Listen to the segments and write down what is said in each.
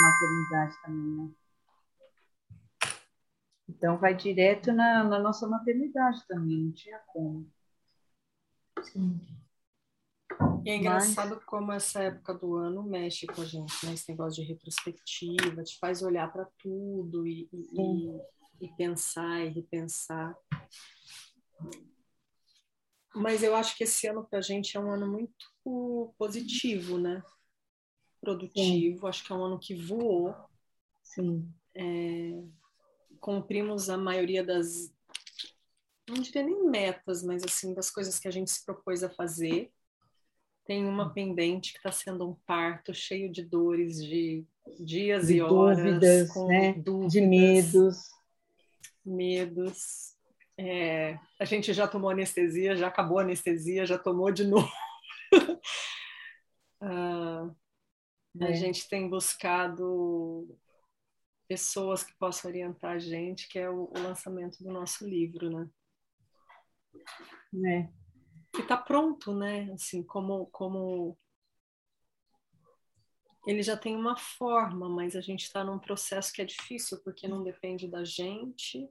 maternidade também, né? Então vai direto na, na nossa maternidade também, não tinha como. Sim. E é engraçado Mas... como essa época do ano mexe com a gente, né? Esse negócio de retrospectiva, te faz olhar para tudo e, e, e, pensar e repensar. Mas eu acho que esse ano para a gente é um ano muito positivo, né? Produtivo. Sim. Acho que é um ano que voou. Sim. É, cumprimos a maioria das, não diria nem metas, mas assim, das coisas que a gente se propôs a fazer. Tem uma pendente que está sendo um parto cheio de dores, de dias de e horas, dúvidas, com né? dúvidas, de medos. Medos. É, a gente já tomou anestesia, já acabou a anestesia, já tomou de novo. uh, é. A gente tem buscado pessoas que possam orientar a gente, que é o, o lançamento do nosso livro, né? É. Que está pronto, né? Assim, como, como ele já tem uma forma, mas a gente está num processo que é difícil porque não depende da gente.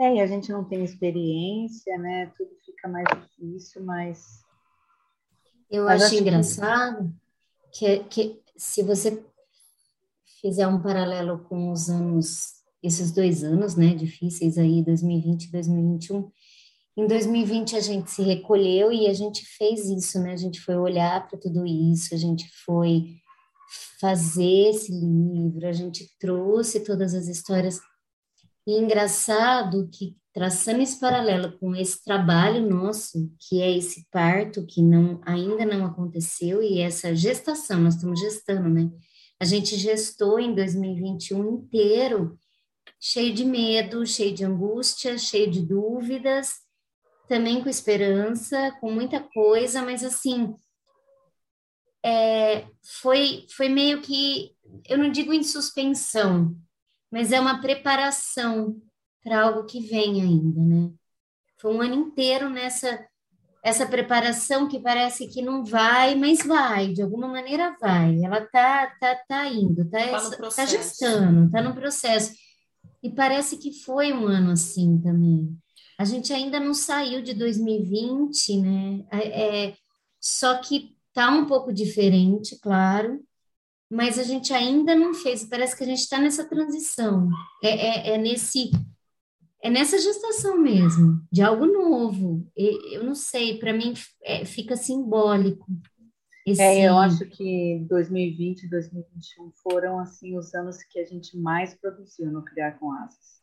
É, e a gente não tem experiência, né? Tudo fica mais difícil, mas. Eu mas acho engraçado que, que se você fizer um paralelo com os anos, esses dois anos, né, difíceis aí, 2020 e 2021, em 2020 a gente se recolheu e a gente fez isso, né? A gente foi olhar para tudo isso, a gente foi fazer esse livro, a gente trouxe todas as histórias. E engraçado que traçando esse paralelo com esse trabalho nosso, que é esse parto que não ainda não aconteceu e essa gestação, nós estamos gestando, né? A gente gestou em 2021 inteiro, cheio de medo, cheio de angústia, cheio de dúvidas, também com esperança, com muita coisa, mas assim, é, foi, foi meio que, eu não digo em suspensão, mas é uma preparação para algo que vem ainda, né? Foi um ano inteiro nessa essa preparação que parece que não vai, mas vai, de alguma maneira vai. Ela tá tá, tá indo, tá, tá, tá gestando, tá no processo. E parece que foi um ano assim também. A gente ainda não saiu de 2020, né? É, é, só que tá um pouco diferente, claro, mas a gente ainda não fez. Parece que a gente está nessa transição. É, é, é nesse é nessa gestação mesmo, de algo novo. Eu não sei, para mim é, fica simbólico. Esse... É, eu acho que 2020 e 2021 foram assim os anos que a gente mais produziu no Criar com Asas.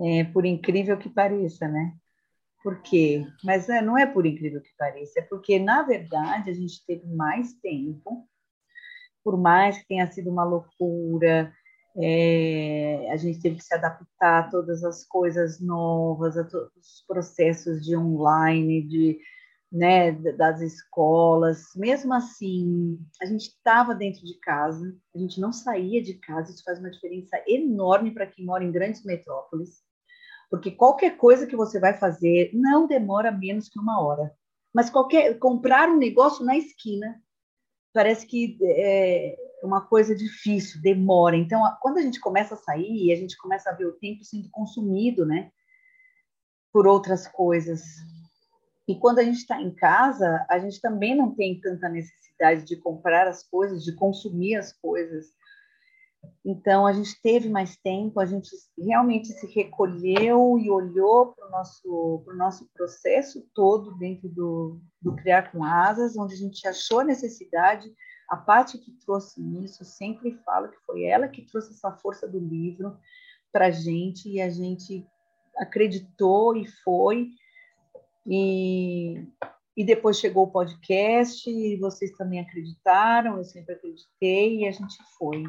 É, por incrível que pareça, né? Por quê? Mas é, não é por incrível que pareça, é porque, na verdade, a gente teve mais tempo, por mais que tenha sido uma loucura, é, a gente teve que se adaptar a todas as coisas novas, a todos os processos de online, de, né, das escolas. Mesmo assim, a gente estava dentro de casa, a gente não saía de casa, isso faz uma diferença enorme para quem mora em grandes metrópoles, porque qualquer coisa que você vai fazer não demora menos que uma hora. Mas qualquer comprar um negócio na esquina parece que é, uma coisa difícil, demora. Então, quando a gente começa a sair, a gente começa a ver o tempo sendo consumido, né, por outras coisas. E quando a gente está em casa, a gente também não tem tanta necessidade de comprar as coisas, de consumir as coisas. Então, a gente teve mais tempo, a gente realmente se recolheu e olhou para o nosso, pro nosso processo todo dentro do, do Criar com Asas, onde a gente achou a necessidade a parte que trouxe isso, sempre falo que foi ela que trouxe essa força do livro para gente e a gente acreditou e foi. E, e depois chegou o podcast e vocês também acreditaram, eu sempre acreditei e a gente foi.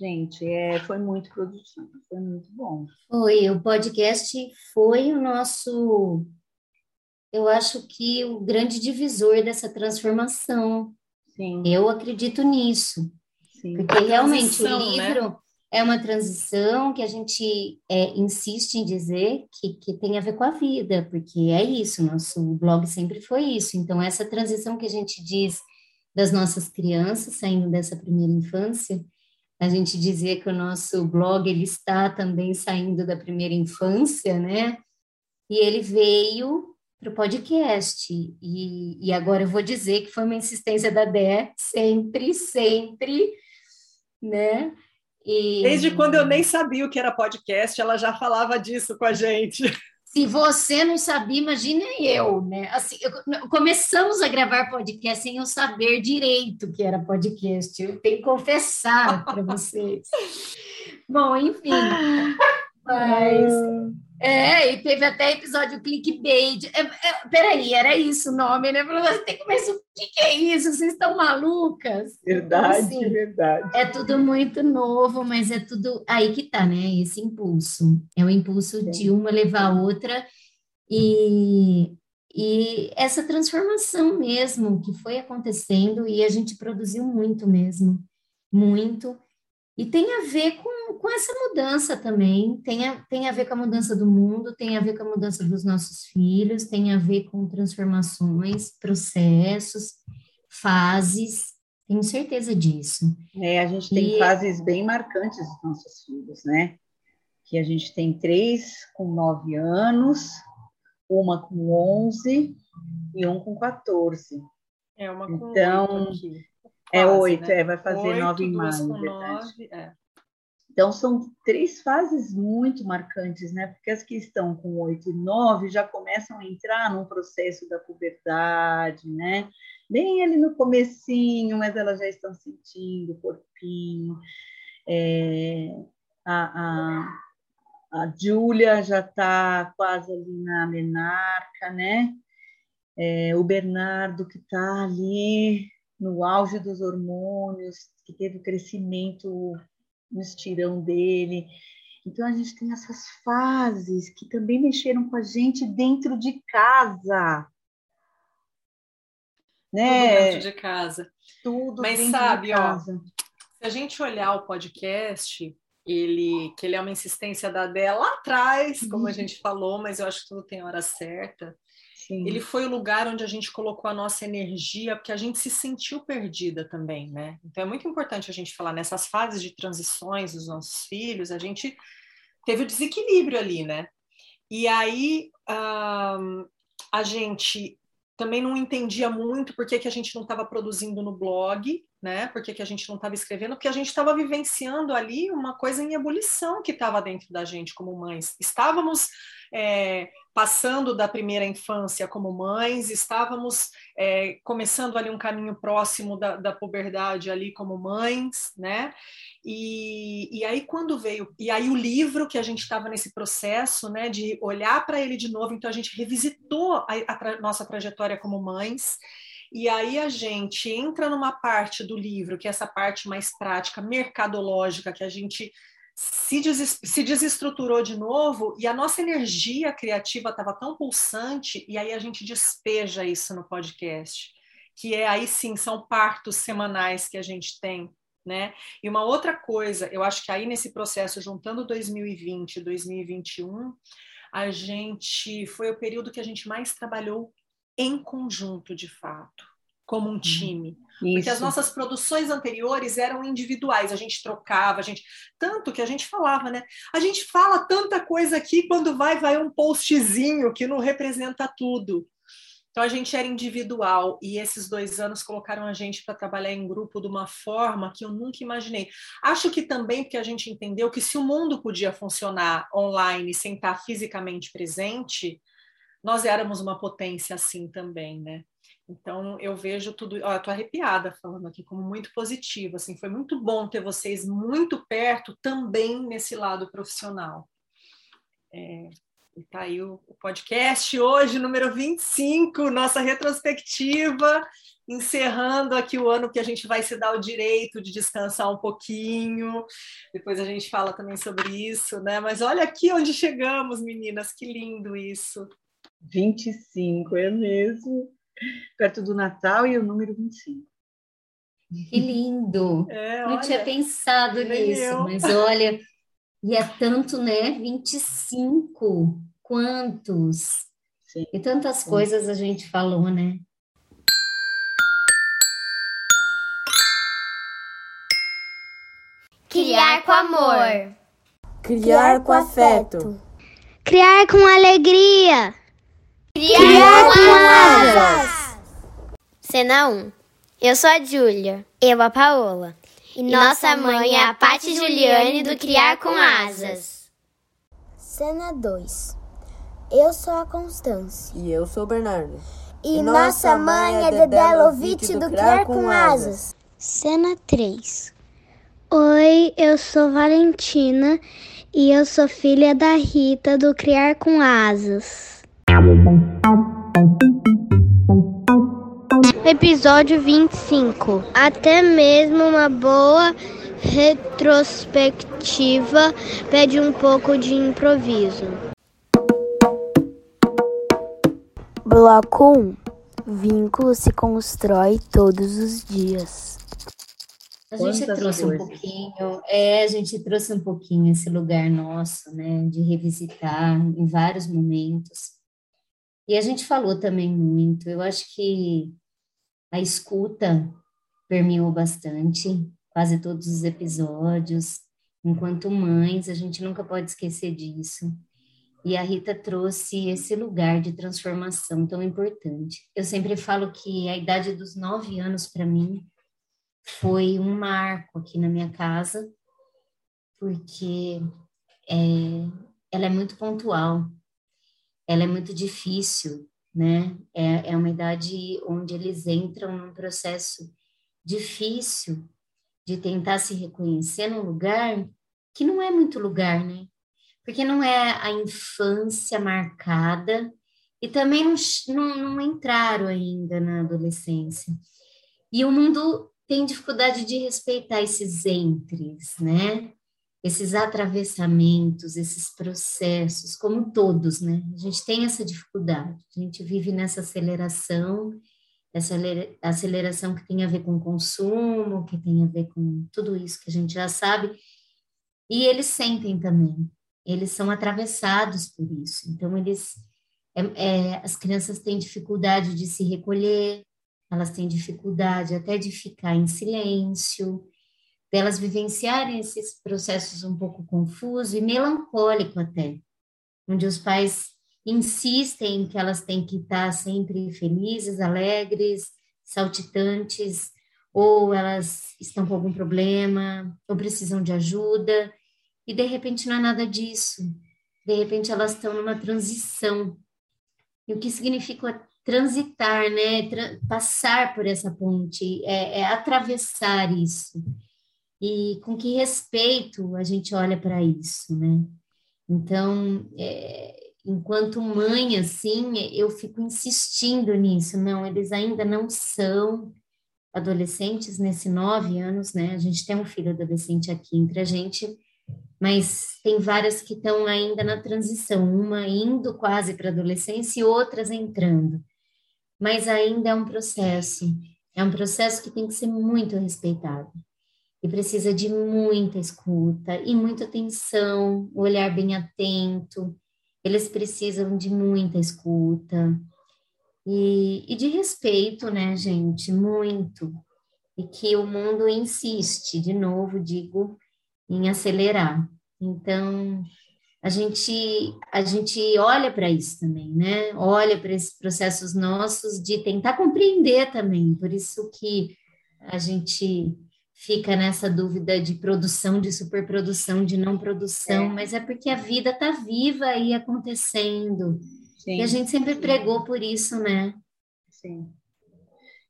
Gente, é, foi muito produtivo, foi muito bom. Foi, o podcast foi o nosso, eu acho que o grande divisor dessa transformação Sim. Eu acredito nisso. Sim. Porque realmente o né? livro né? é uma transição que a gente é, insiste em dizer que, que tem a ver com a vida, porque é isso, nosso blog sempre foi isso. Então, essa transição que a gente diz das nossas crianças saindo dessa primeira infância. A gente dizia que o nosso blog ele está também saindo da primeira infância, né? E ele veio para o podcast. E, e agora eu vou dizer que foi uma insistência da Dé, sempre, sempre, né? E... Desde quando eu nem sabia o que era podcast, ela já falava disso com a gente. Se você não sabia, imagine eu, né? Assim, eu, começamos a gravar podcast sem eu saber direito o que era podcast. Eu tenho que confessar para vocês. Bom, enfim. Mas é, e teve até episódio clickbait. É, é, peraí, era isso o nome, né? Você tem que pensar, o que, que é isso? Vocês estão malucas? Verdade, assim, verdade. É tudo muito novo, mas é tudo aí que tá, né? Esse impulso. É o impulso Sim. de uma levar a outra e, e essa transformação mesmo que foi acontecendo e a gente produziu muito mesmo, muito. E tem a ver com, com essa mudança também, tem a, tem a ver com a mudança do mundo, tem a ver com a mudança dos nossos filhos, tem a ver com transformações, processos, fases, tenho certeza disso. É, a gente tem e... fases bem marcantes dos nossos filhos, né? Que a gente tem três com nove anos, uma com onze e um com 14. É, uma com então, aqui. É oito, né? é, vai fazer oito, nove em maio. Nove, é. Então, são três fases muito marcantes, né? Porque as que estão com oito e nove já começam a entrar num processo da puberdade, né? Bem ali no comecinho, mas elas já estão sentindo o corpinho. É, a, a, a Júlia já está quase ali na menarca, né? É, o Bernardo que está ali no auge dos hormônios, que teve o crescimento no estirão dele. Então a gente tem essas fases que também mexeram com a gente dentro de casa. Né? Tudo dentro de casa. Tudo Mas dentro sabe, de casa. Ó, se a gente olhar o podcast, ele que ele é uma insistência da dela lá atrás, como a uhum. gente falou, mas eu acho que tudo tem hora certa. Sim. Ele foi o lugar onde a gente colocou a nossa energia, porque a gente se sentiu perdida também, né? Então é muito importante a gente falar nessas fases de transições dos nossos filhos, a gente teve o desequilíbrio ali, né? E aí um, a gente também não entendia muito por que, que a gente não estava produzindo no blog, né? Por que, que a gente não estava escrevendo, porque a gente estava vivenciando ali uma coisa em ebulição que estava dentro da gente como mães. Estávamos é, passando da primeira infância como mães, estávamos é, começando ali um caminho próximo da, da puberdade ali como mães, né? E, e aí quando veio, e aí o livro que a gente estava nesse processo, né, de olhar para ele de novo, então a gente revisitou a, a tra nossa trajetória como mães, e aí a gente entra numa parte do livro, que é essa parte mais prática, mercadológica, que a gente se, des, se desestruturou de novo e a nossa energia criativa estava tão pulsante, e aí a gente despeja isso no podcast, que é aí sim, são partos semanais que a gente tem. Né? E uma outra coisa, eu acho que aí nesse processo, juntando 2020 e 2021, a gente foi o período que a gente mais trabalhou em conjunto, de fato, como um uhum. time. Isso. Porque as nossas produções anteriores eram individuais, a gente trocava, a gente. Tanto que a gente falava, né? A gente fala tanta coisa aqui, quando vai, vai um postzinho que não representa tudo. Então a gente era individual e esses dois anos colocaram a gente para trabalhar em grupo de uma forma que eu nunca imaginei. Acho que também porque a gente entendeu que se o mundo podia funcionar online sem estar fisicamente presente, nós éramos uma potência assim também, né? Então eu vejo tudo, ó, eu tô arrepiada falando aqui como muito positivo, assim, foi muito bom ter vocês muito perto também nesse lado profissional. É, e tá aí o, o podcast hoje, número 25, nossa retrospectiva, encerrando aqui o ano que a gente vai se dar o direito de descansar um pouquinho. Depois a gente fala também sobre isso, né? Mas olha aqui onde chegamos, meninas, que lindo isso. 25, é mesmo perto do Natal, e o número 25. Que lindo! É, Não olha, tinha pensado nisso, eu. mas olha, e é tanto, né? 25, quantos? Sim, e tantas sim. coisas a gente falou, né? Criar com amor. Criar com afeto. Criar com alegria. Criar, com asas. Cena 1. Eu sou a Júlia. Eu a Paola. E, e nossa mãe é a Paty Juliane do Criar com Asas. Cena 2. Eu sou a Constância. E eu sou o Bernardo. E, e nossa mãe é Dedé Lovitch do Criar com Asas. Cena 3. Oi, eu sou Valentina e eu sou filha da Rita do Criar com Asas. Episódio 25. Até mesmo uma boa retrospectiva pede um pouco de improviso. Bloco 1. Vínculo se constrói todos os dias. A gente Quantas trouxe coisas. um pouquinho, é, a gente trouxe um pouquinho esse lugar nosso, né, de revisitar em vários momentos. E a gente falou também muito. Eu acho que a escuta permeou bastante, quase todos os episódios. Enquanto mães, a gente nunca pode esquecer disso. E a Rita trouxe esse lugar de transformação tão importante. Eu sempre falo que a idade dos nove anos, para mim, foi um marco aqui na minha casa, porque é, ela é muito pontual, ela é muito difícil, né? É, é uma idade onde eles entram num processo difícil de tentar se reconhecer num lugar que não é muito lugar, né? Porque não é a infância marcada e também não, não, não entraram ainda na adolescência. E o mundo tem dificuldade de respeitar esses entres, né? Esses atravessamentos, esses processos, como todos, né? A gente tem essa dificuldade, a gente vive nessa aceleração, essa aceleração que tem a ver com consumo, que tem a ver com tudo isso que a gente já sabe, e eles sentem também, eles são atravessados por isso, então eles, é, é, as crianças têm dificuldade de se recolher, elas têm dificuldade até de ficar em silêncio, delas vivenciarem esses processos um pouco confuso e melancólico até, onde os pais insistem que elas têm que estar sempre felizes, alegres, saltitantes, ou elas estão com algum problema, ou precisam de ajuda, e de repente não é nada disso. De repente elas estão numa transição. E o que significa transitar, né? Tra passar por essa ponte, é, é, atravessar isso. E com que respeito a gente olha para isso, né? Então, é, enquanto mãe, assim, eu fico insistindo nisso. Não, eles ainda não são adolescentes nesse nove anos, né? A gente tem um filho adolescente aqui entre a gente, mas tem várias que estão ainda na transição, uma indo quase para a adolescência e outras entrando mas ainda é um processo. É um processo que tem que ser muito respeitado. E precisa de muita escuta e muita atenção, olhar bem atento. Eles precisam de muita escuta e, e de respeito, né, gente? Muito. E que o mundo insiste, de novo, digo, em acelerar. Então, a gente a gente olha para isso também, né? Olha para esses processos nossos de tentar compreender também. Por isso que a gente fica nessa dúvida de produção, de superprodução, de não produção, é. mas é porque a vida está viva e acontecendo. Sim. E a gente sempre pregou por isso, né? Sim.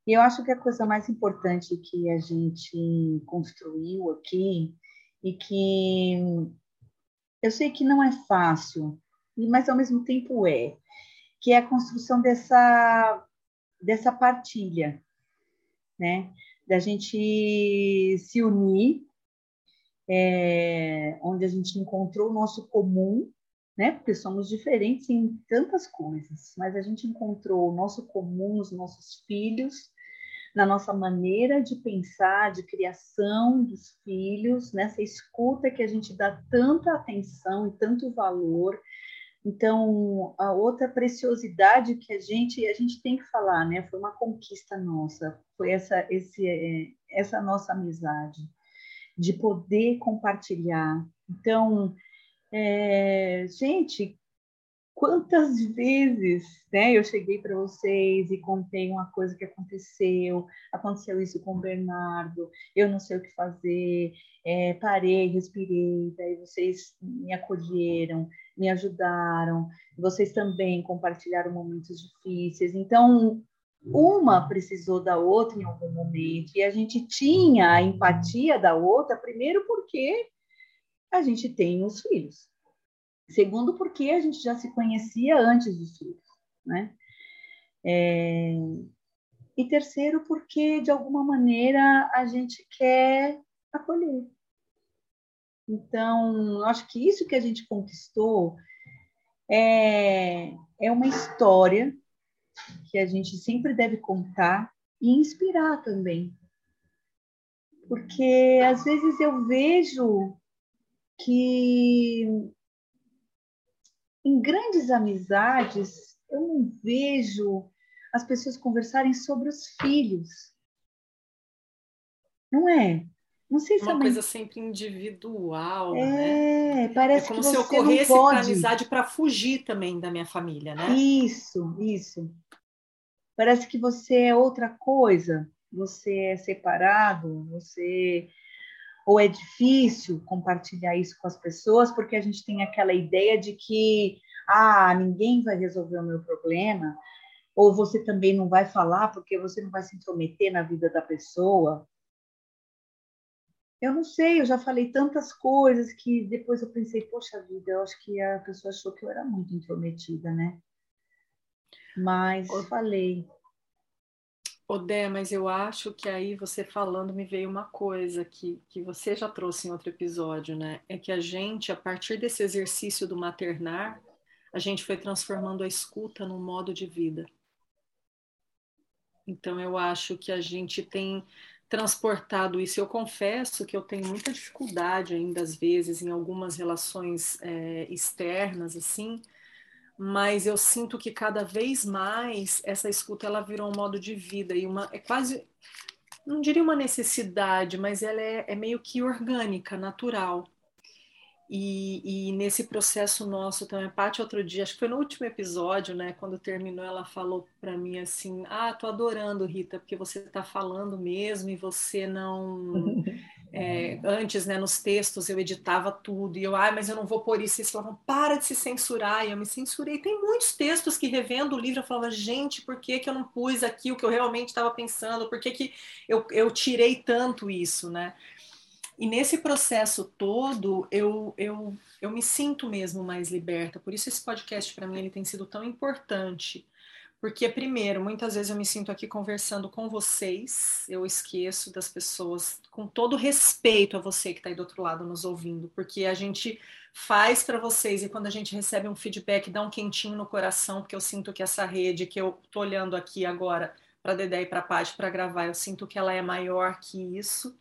E eu acho que a coisa mais importante que a gente construiu aqui e que eu sei que não é fácil, mas ao mesmo tempo é, que é a construção dessa, dessa partilha, né? Da gente se unir, é, onde a gente encontrou o nosso comum, né? Porque somos diferentes em tantas coisas, mas a gente encontrou o nosso comum nos nossos filhos, na nossa maneira de pensar, de criação dos filhos, nessa escuta que a gente dá tanta atenção e tanto valor. Então, a outra preciosidade que a gente a gente tem que falar, né, foi uma conquista nossa, foi essa esse essa nossa amizade. de poder compartilhar. Então, é, gente, quantas vezes né, eu cheguei para vocês e contei uma coisa que aconteceu, aconteceu isso com o Bernardo, eu não sei o que fazer, é, parei, respirei, daí vocês me acolheram, me ajudaram, vocês também compartilharam momentos difíceis. Então, uma precisou da outra em algum momento, e a gente tinha a empatia da outra, primeiro porque a gente tem os filhos. Segundo, porque a gente já se conhecia antes dos filhos, né? É... E terceiro, porque de alguma maneira a gente quer acolher. Então, acho que isso que a gente conquistou é, é uma história que a gente sempre deve contar e inspirar também. Porque às vezes eu vejo que em grandes amizades eu não vejo as pessoas conversarem sobre os filhos. Não é? Não sei se uma é coisa sempre individual, é, né? Parece é como que se eu corresse para amizade para fugir também da minha família, né? Isso, isso. Parece que você é outra coisa, você é separado, você ou é difícil compartilhar isso com as pessoas porque a gente tem aquela ideia de que ah, ninguém vai resolver o meu problema, ou você também não vai falar porque você não vai se intrometer na vida da pessoa. Eu não sei, eu já falei tantas coisas que depois eu pensei, poxa vida, eu acho que a pessoa achou que eu era muito intrometida, né? Mas eu falei. Odé, mas eu acho que aí você falando me veio uma coisa que, que você já trouxe em outro episódio, né? É que a gente, a partir desse exercício do maternar, a gente foi transformando a escuta num modo de vida. Então eu acho que a gente tem transportado isso. Eu confesso que eu tenho muita dificuldade ainda, às vezes, em algumas relações é, externas, assim, mas eu sinto que cada vez mais essa escuta ela virou um modo de vida e uma é quase não diria uma necessidade, mas ela é, é meio que orgânica, natural. E, e, nesse processo nosso também, a Paty outro dia, acho que foi no último episódio, né, quando terminou, ela falou para mim assim: "Ah, tô adorando, Rita, porque você está falando mesmo e você não é, antes, né, nos textos eu editava tudo e eu, ah, mas eu não vou pôr isso. E eles falavam, para de se censurar. E eu me censurei. Tem muitos textos que revendo o livro eu falava, gente, por que, que eu não pus aqui o que eu realmente estava pensando? Por que, que eu, eu tirei tanto isso, né? E nesse processo todo, eu, eu, eu me sinto mesmo mais liberta. Por isso esse podcast para mim ele tem sido tão importante. Porque, primeiro, muitas vezes eu me sinto aqui conversando com vocês, eu esqueço das pessoas, com todo respeito a você que está aí do outro lado nos ouvindo, porque a gente faz para vocês e quando a gente recebe um feedback, dá um quentinho no coração, porque eu sinto que essa rede que eu tô olhando aqui agora para Dedé e para Paty para gravar, eu sinto que ela é maior que isso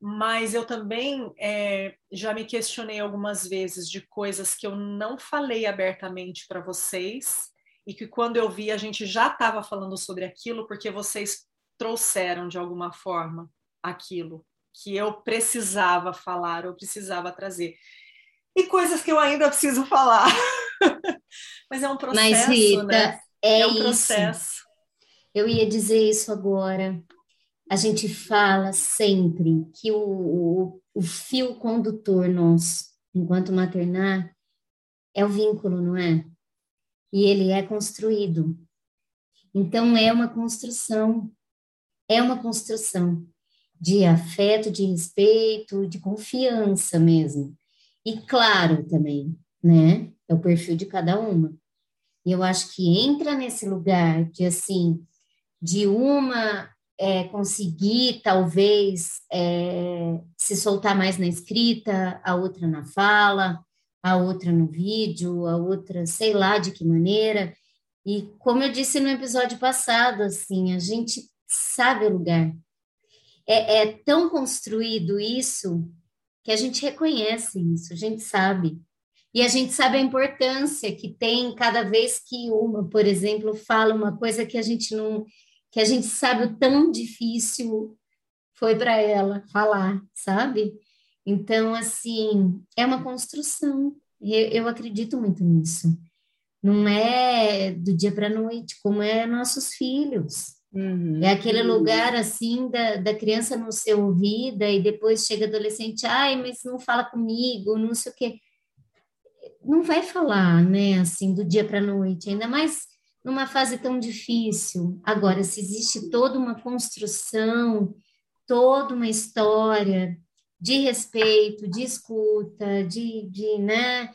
mas eu também é, já me questionei algumas vezes de coisas que eu não falei abertamente para vocês e que quando eu vi a gente já estava falando sobre aquilo porque vocês trouxeram de alguma forma aquilo que eu precisava falar ou precisava trazer e coisas que eu ainda preciso falar mas é um processo mas Rita né? é, é um processo isso. eu ia dizer isso agora a gente fala sempre que o, o, o fio condutor nosso, enquanto maternar, é o vínculo, não é? E ele é construído. Então, é uma construção, é uma construção de afeto, de respeito, de confiança mesmo. E claro também, né? É o perfil de cada uma. E eu acho que entra nesse lugar de assim, de uma é, conseguir, talvez, é, se soltar mais na escrita, a outra na fala, a outra no vídeo, a outra, sei lá de que maneira. E como eu disse no episódio passado, assim, a gente sabe o lugar. É, é tão construído isso que a gente reconhece isso, a gente sabe. E a gente sabe a importância que tem cada vez que uma, por exemplo, fala uma coisa que a gente não que a gente sabe o tão difícil foi para ela falar, sabe? Então, assim, é uma construção. Eu, eu acredito muito nisso. Não é do dia para a noite, como é nossos filhos. Uhum. É aquele lugar assim da, da criança não ser ouvida e depois chega adolescente, ai, mas não fala comigo, não sei o quê. Não vai falar, né, assim, do dia para a noite, ainda mais numa fase tão difícil. Agora, se existe toda uma construção, toda uma história de respeito, de escuta, de, de né,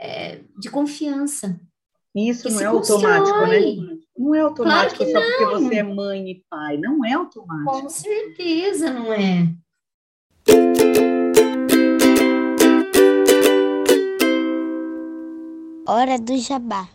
é, de confiança. Isso não é automático, né? Não é automático claro só não. porque você é mãe e pai. Não é automático. Com certeza não é. Hora do jabá.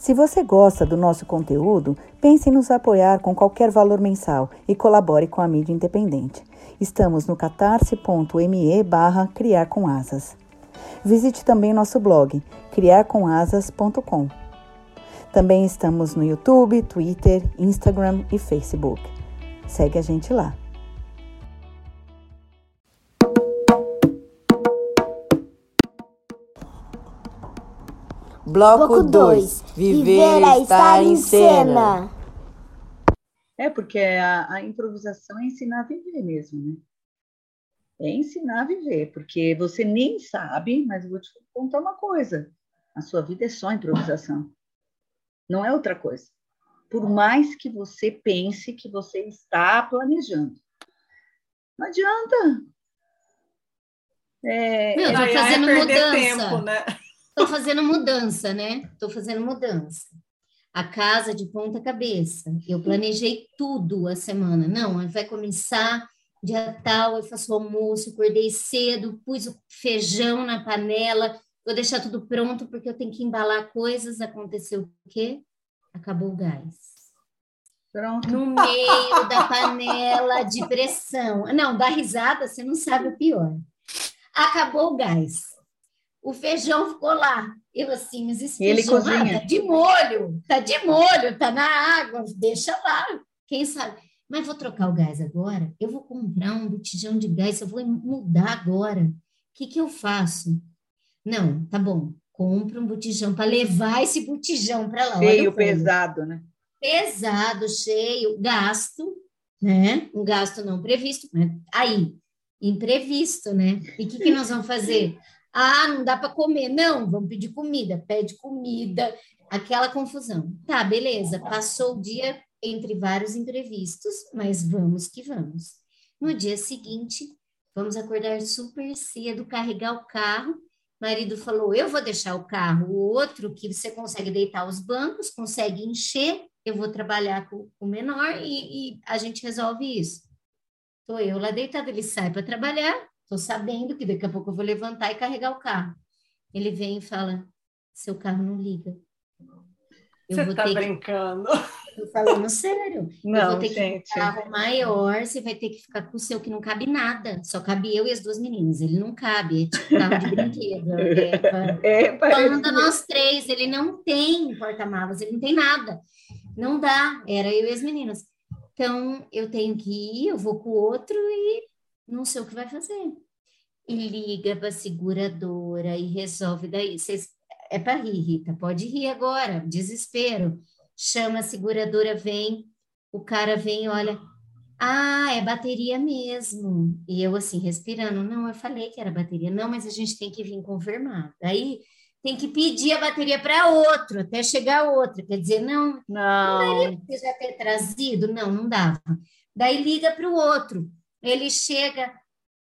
Se você gosta do nosso conteúdo, pense em nos apoiar com qualquer valor mensal e colabore com a mídia independente. Estamos no catarse.me barra criar com asas. Visite também nosso blog, criarcomasas.com. Também estamos no YouTube, Twitter, Instagram e Facebook. Segue a gente lá. Bloco 2. Viver é estar em cena. É, porque a, a, improvisação é ensinar a viver mesmo, né? É ensinar a viver, porque você nem sabe, mas eu vou te contar uma coisa: a sua vida é só improvisação, não é outra coisa. Por mais que você pense que você está planejando, não adianta. É, Meu, tô fazendo é mudança. Tempo, né? Tô fazendo mudança, né? Tô fazendo mudança a casa de ponta cabeça. Eu planejei tudo a semana. Não, vai começar dia tal, eu faço o almoço, acordei cedo, pus o feijão na panela, vou deixar tudo pronto porque eu tenho que embalar coisas. Aconteceu o quê? Acabou o gás. Pronto. No meio da panela de pressão. Não, dá risada, você não sabe o pior. Acabou o gás o feijão ficou lá. Eu assim, mas esse Ele feijão. Ah, tá de molho, tá de molho, tá na água, deixa lá. Quem sabe? Mas vou trocar o gás agora? Eu vou comprar um botijão de gás, eu vou mudar agora. O que, que eu faço? Não, tá bom. Compra um botijão para levar esse botijão para lá. Cheio, pesado, né? Pesado, cheio, gasto, né? Um gasto não previsto, aí, imprevisto, né? E o que, que nós vamos fazer? Ah, não dá para comer. Não, vamos pedir comida. Pede comida, aquela confusão. Tá, beleza. Passou o dia entre vários imprevistos, mas vamos que vamos. No dia seguinte, vamos acordar super cedo, carregar o carro. marido falou: Eu vou deixar o carro. O outro, que você consegue deitar os bancos, consegue encher. Eu vou trabalhar com o menor e, e a gente resolve isso. Estou eu lá deitada, ele sai para trabalhar, Estou sabendo que daqui a pouco eu vou levantar e carregar o carro. Ele vem e fala: seu carro não liga. Eu você está brincando? Que... Eu falando sério. Não, eu vou ter gente. que carro maior, você vai ter que ficar com o seu que não cabe nada. Só cabe eu e as duas meninas. Ele não cabe, é tipo carro de brinquedo. É, é, Só anda nós três, ele não tem porta-malas, ele não tem nada. Não dá, era eu e as meninas. Então, eu tenho que ir, eu vou com o outro e não sei o que vai fazer. E liga para a seguradora e resolve daí. Cês, é para rir, Rita, pode rir agora, desespero. Chama a seguradora, vem, o cara vem, olha, ah, é bateria mesmo. E eu assim, respirando, não, eu falei que era bateria. Não, mas a gente tem que vir confirmar. Daí tem que pedir a bateria para outro, até chegar outra. Quer dizer, não, não, não daria para você já ter trazido? Não, não dava. Daí liga para o outro. Ele chega,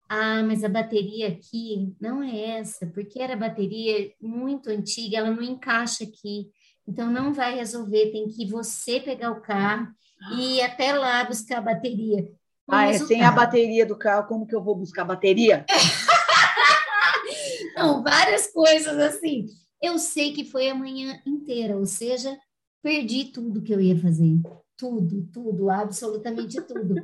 ah, mas a bateria aqui não é essa, porque era bateria muito antiga, ela não encaixa aqui. Então não vai resolver, tem que você pegar o carro e ir até lá buscar a bateria. ah, é sem a bateria do carro, como que eu vou buscar a bateria? não, várias coisas assim. Eu sei que foi a manhã inteira, ou seja, perdi tudo que eu ia fazer. Tudo, tudo, absolutamente tudo.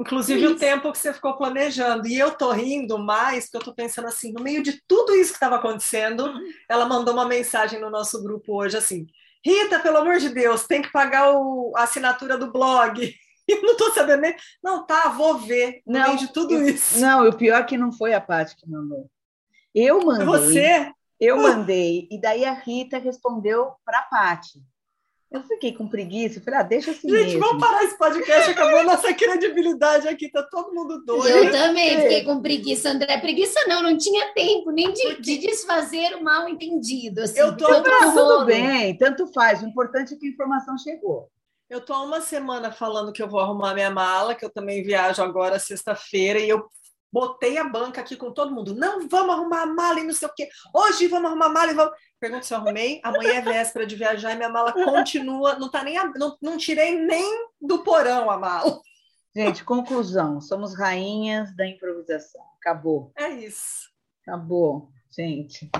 Inclusive isso. o tempo que você ficou planejando. E eu tô rindo mais, porque eu tô pensando assim, no meio de tudo isso que estava acontecendo, ela mandou uma mensagem no nosso grupo hoje assim: Rita, pelo amor de Deus, tem que pagar o, a assinatura do blog. Eu não estou sabendo nem. Não, tá, vou ver. Não, de tudo eu, isso. Não, o pior é que não foi a Paty que mandou. Eu mandei. Você? Eu mandei. E daí a Rita respondeu para a Paty. Eu fiquei com preguiça, falei, ah, deixa assim Gente, mesmo. vamos parar esse podcast, acabou nossa credibilidade aqui, tá todo mundo doido. Eu também fiquei com preguiça, André. Preguiça não, não tinha tempo nem de, de desfazer o mal entendido. Assim, eu tô pra, tudo bem, tanto faz, o importante é que a informação chegou. Eu tô há uma semana falando que eu vou arrumar minha mala, que eu também viajo agora sexta-feira, e eu botei a banca aqui com todo mundo. Não, vamos arrumar a mala e não sei o quê. Hoje vamos arrumar a mala e vamos. Pergunta se eu arrumei. Amanhã é véspera de viajar e minha mala continua. Não tá nem. Não, não tirei nem do porão a mala. Gente, conclusão: somos rainhas da improvisação. Acabou. É isso. Acabou, gente.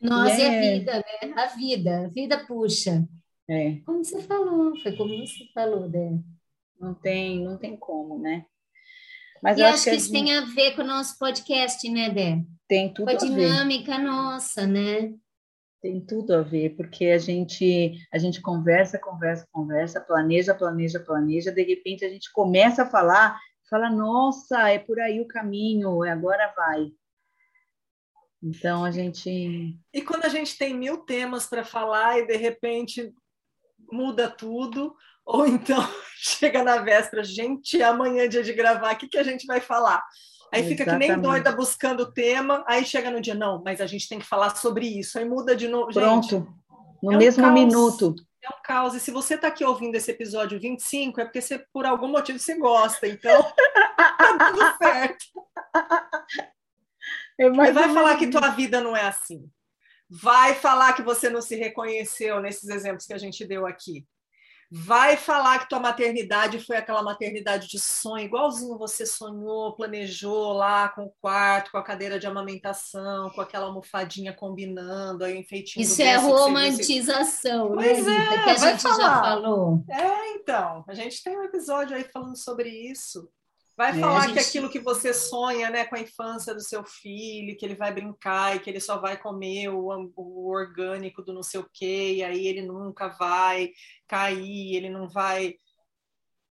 Nossa, é... a vida, né? A vida. A vida puxa. É. Como você falou, foi como você falou, Dé. Não tem, não tem como, né? Mas e acho, acho que, que isso gente... tem a ver com o nosso podcast, né, Dé? Tem tudo com a, a dinâmica ver. nossa, né? Tem tudo a ver, porque a gente a gente conversa, conversa, conversa, planeja, planeja, planeja, de repente a gente começa a falar, fala, nossa, é por aí o caminho, é agora vai. Então a gente. E quando a gente tem mil temas para falar e de repente muda tudo, ou então chega na véspera, gente, amanhã é dia de gravar, o que, que a gente vai falar? Aí fica Exatamente. que nem doida buscando o tema, aí chega no dia, não, mas a gente tem que falar sobre isso, aí muda de novo. Pronto, gente, no é mesmo um minuto. É um caos. E se você está aqui ouvindo esse episódio 25, é porque você, por algum motivo, você gosta. Então, tá tudo certo. É vai falar que tua vida não é assim. Vai falar que você não se reconheceu nesses exemplos que a gente deu aqui. Vai falar que tua maternidade foi aquela maternidade de sonho, igualzinho você sonhou, planejou lá com o quarto, com a cadeira de amamentação, com aquela almofadinha combinando, aí enfeitinho. Isso é romantização, né, pois é, que a gente falar. já falou. É, então, a gente tem um episódio aí falando sobre isso. Vai é, falar gente... que aquilo que você sonha né, com a infância do seu filho, que ele vai brincar e que ele só vai comer o, o orgânico do não sei o quê, e aí ele nunca vai cair, ele não vai.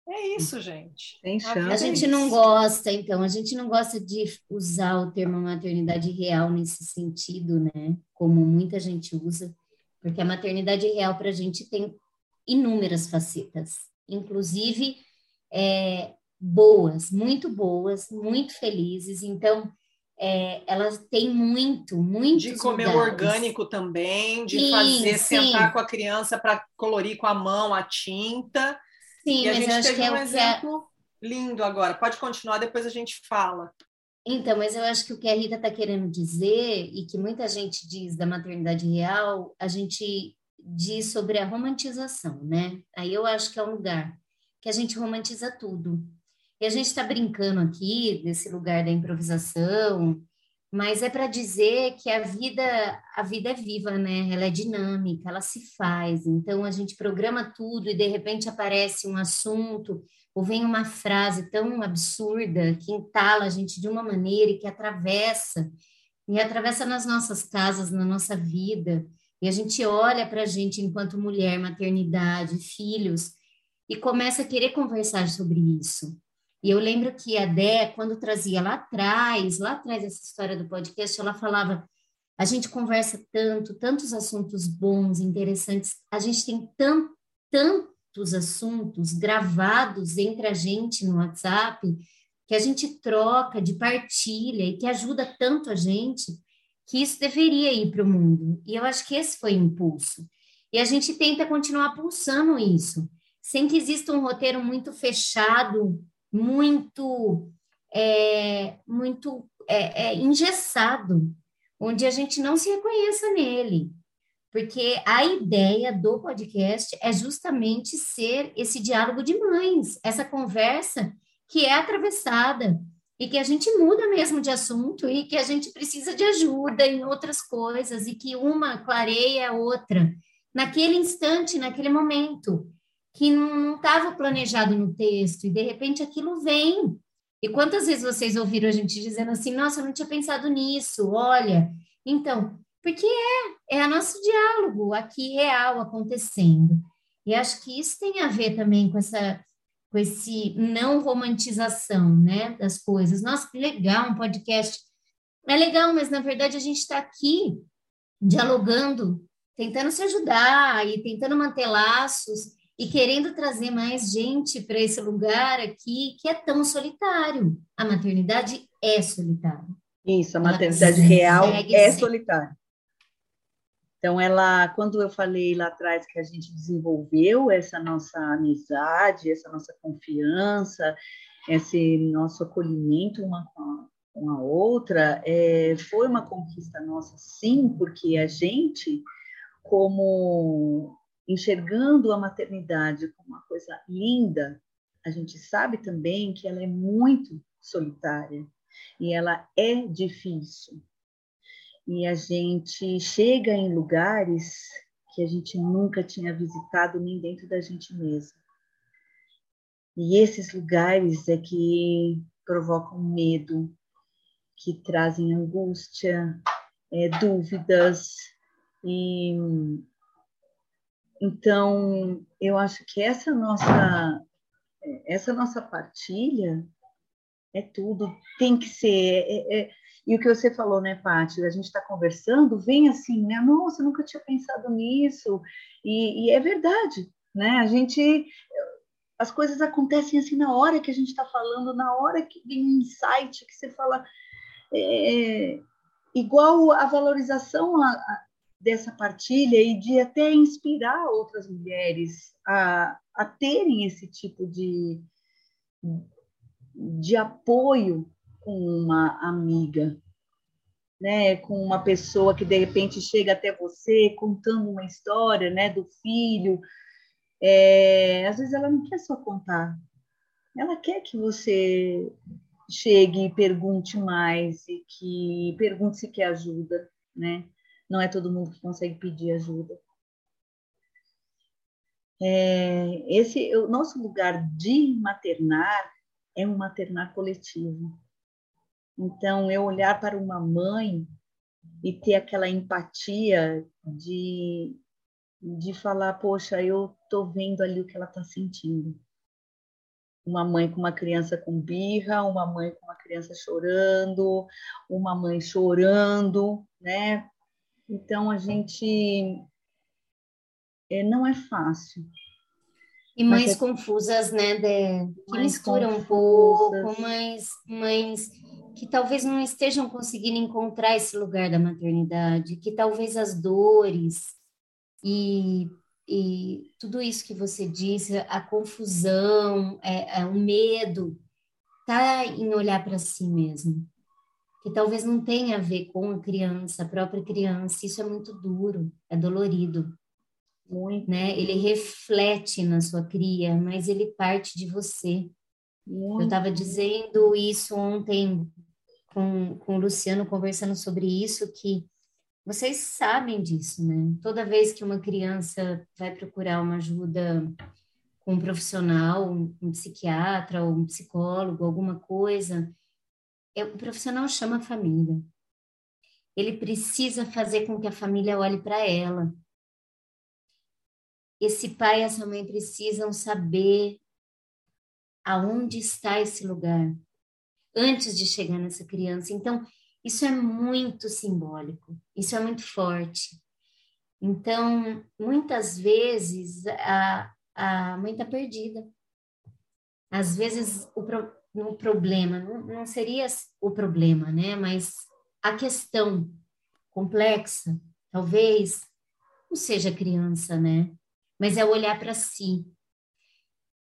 É isso, gente. Tem chance. A gente não gosta, então, a gente não gosta de usar o termo maternidade real nesse sentido, né? Como muita gente usa, porque a maternidade real para a gente tem inúmeras facetas, inclusive é, boas, muito boas, muito felizes. Então, é, elas têm muito, muito. De comer lugares. orgânico também, de sim, fazer, sim. sentar com a criança para colorir com a mão a tinta. Sim, e a mas gente eu acho teve que é um o exemplo é... lindo agora. Pode continuar, depois a gente fala. Então, mas eu acho que o que a Rita está querendo dizer, e que muita gente diz da maternidade real, a gente diz sobre a romantização, né? Aí eu acho que é um lugar que a gente romantiza tudo. E a gente está brincando aqui desse lugar da improvisação, mas é para dizer que a vida a vida é viva, né? Ela é dinâmica, ela se faz. Então a gente programa tudo e de repente aparece um assunto ou vem uma frase tão absurda que entala a gente de uma maneira e que atravessa e atravessa nas nossas casas, na nossa vida. E a gente olha para a gente enquanto mulher, maternidade, filhos e começa a querer conversar sobre isso. E eu lembro que a Dé, quando trazia lá atrás, lá atrás essa história do podcast, ela falava: a gente conversa tanto, tantos assuntos bons, interessantes, a gente tem tam, tantos assuntos gravados entre a gente no WhatsApp, que a gente troca, de partilha e que ajuda tanto a gente, que isso deveria ir para o mundo. E eu acho que esse foi o impulso. E a gente tenta continuar pulsando isso, sem que exista um roteiro muito fechado muito, é, muito é, é, engessado, onde a gente não se reconheça nele. Porque a ideia do podcast é justamente ser esse diálogo de mães, essa conversa que é atravessada e que a gente muda mesmo de assunto e que a gente precisa de ajuda em outras coisas e que uma clareia a outra naquele instante, naquele momento que não estava planejado no texto e de repente aquilo vem. E quantas vezes vocês ouviram a gente dizendo assim: "Nossa, eu não tinha pensado nisso. Olha, então, porque é, é o nosso diálogo aqui real acontecendo. E acho que isso tem a ver também com essa com esse não romantização, né, das coisas. Nossa, que legal um podcast. É legal, mas na verdade a gente está aqui dialogando, tentando se ajudar e tentando manter laços e querendo trazer mais gente para esse lugar aqui que é tão solitário. A maternidade é solitária. Isso, a maternidade Ela real é solitária. Então, ela, quando eu falei lá atrás que a gente desenvolveu essa nossa amizade, essa nossa confiança, esse nosso acolhimento uma com a, com a outra, é, foi uma conquista nossa, sim, porque a gente, como enxergando a maternidade como uma coisa linda, a gente sabe também que ela é muito solitária e ela é difícil. E a gente chega em lugares que a gente nunca tinha visitado nem dentro da gente mesmo. E esses lugares é que provocam medo, que trazem angústia, é, dúvidas e então, eu acho que essa nossa essa nossa partilha é tudo, tem que ser. É, é, e o que você falou, né, Paty? A gente está conversando, vem assim, né? Nossa, nunca tinha pensado nisso. E, e, é verdade, né? A gente. As coisas acontecem assim na hora que a gente está falando, na hora que vem um insight que você fala. É, igual a valorização dessa partilha e de até inspirar outras mulheres a, a terem esse tipo de, de apoio com uma amiga, né, com uma pessoa que de repente chega até você contando uma história, né, do filho. É, às vezes ela não quer só contar, ela quer que você chegue e pergunte mais e que pergunte se quer ajuda, né? Não é todo mundo que consegue pedir ajuda. É, esse o nosso lugar de maternar é um maternar coletivo. Então, eu olhar para uma mãe e ter aquela empatia de, de falar, poxa, eu estou vendo ali o que ela está sentindo. Uma mãe com uma criança com birra, uma mãe com uma criança chorando, uma mãe chorando, né? Então, a gente. É, não é fácil. E mães é... confusas, né, de... que misturam confusas. um pouco, mães, mães que talvez não estejam conseguindo encontrar esse lugar da maternidade, que talvez as dores e, e tudo isso que você disse, a confusão, é, é o medo, tá em olhar para si mesmo que talvez não tenha a ver com a criança, a própria criança. Isso é muito duro, é dolorido. Muito. Né? Ele reflete na sua cria, mas ele parte de você. Muito. Eu estava dizendo isso ontem com, com o Luciano, conversando sobre isso, que vocês sabem disso, né? Toda vez que uma criança vai procurar uma ajuda com um profissional, um psiquiatra ou um psicólogo, alguma coisa, o profissional chama a família. Ele precisa fazer com que a família olhe para ela. Esse pai e essa mãe precisam saber aonde está esse lugar antes de chegar nessa criança. Então, isso é muito simbólico, isso é muito forte. Então, muitas vezes a, a mãe está perdida. Às vezes o, no problema, não, não seria o problema, né? Mas a questão complexa, talvez não seja criança, né? Mas é olhar para si.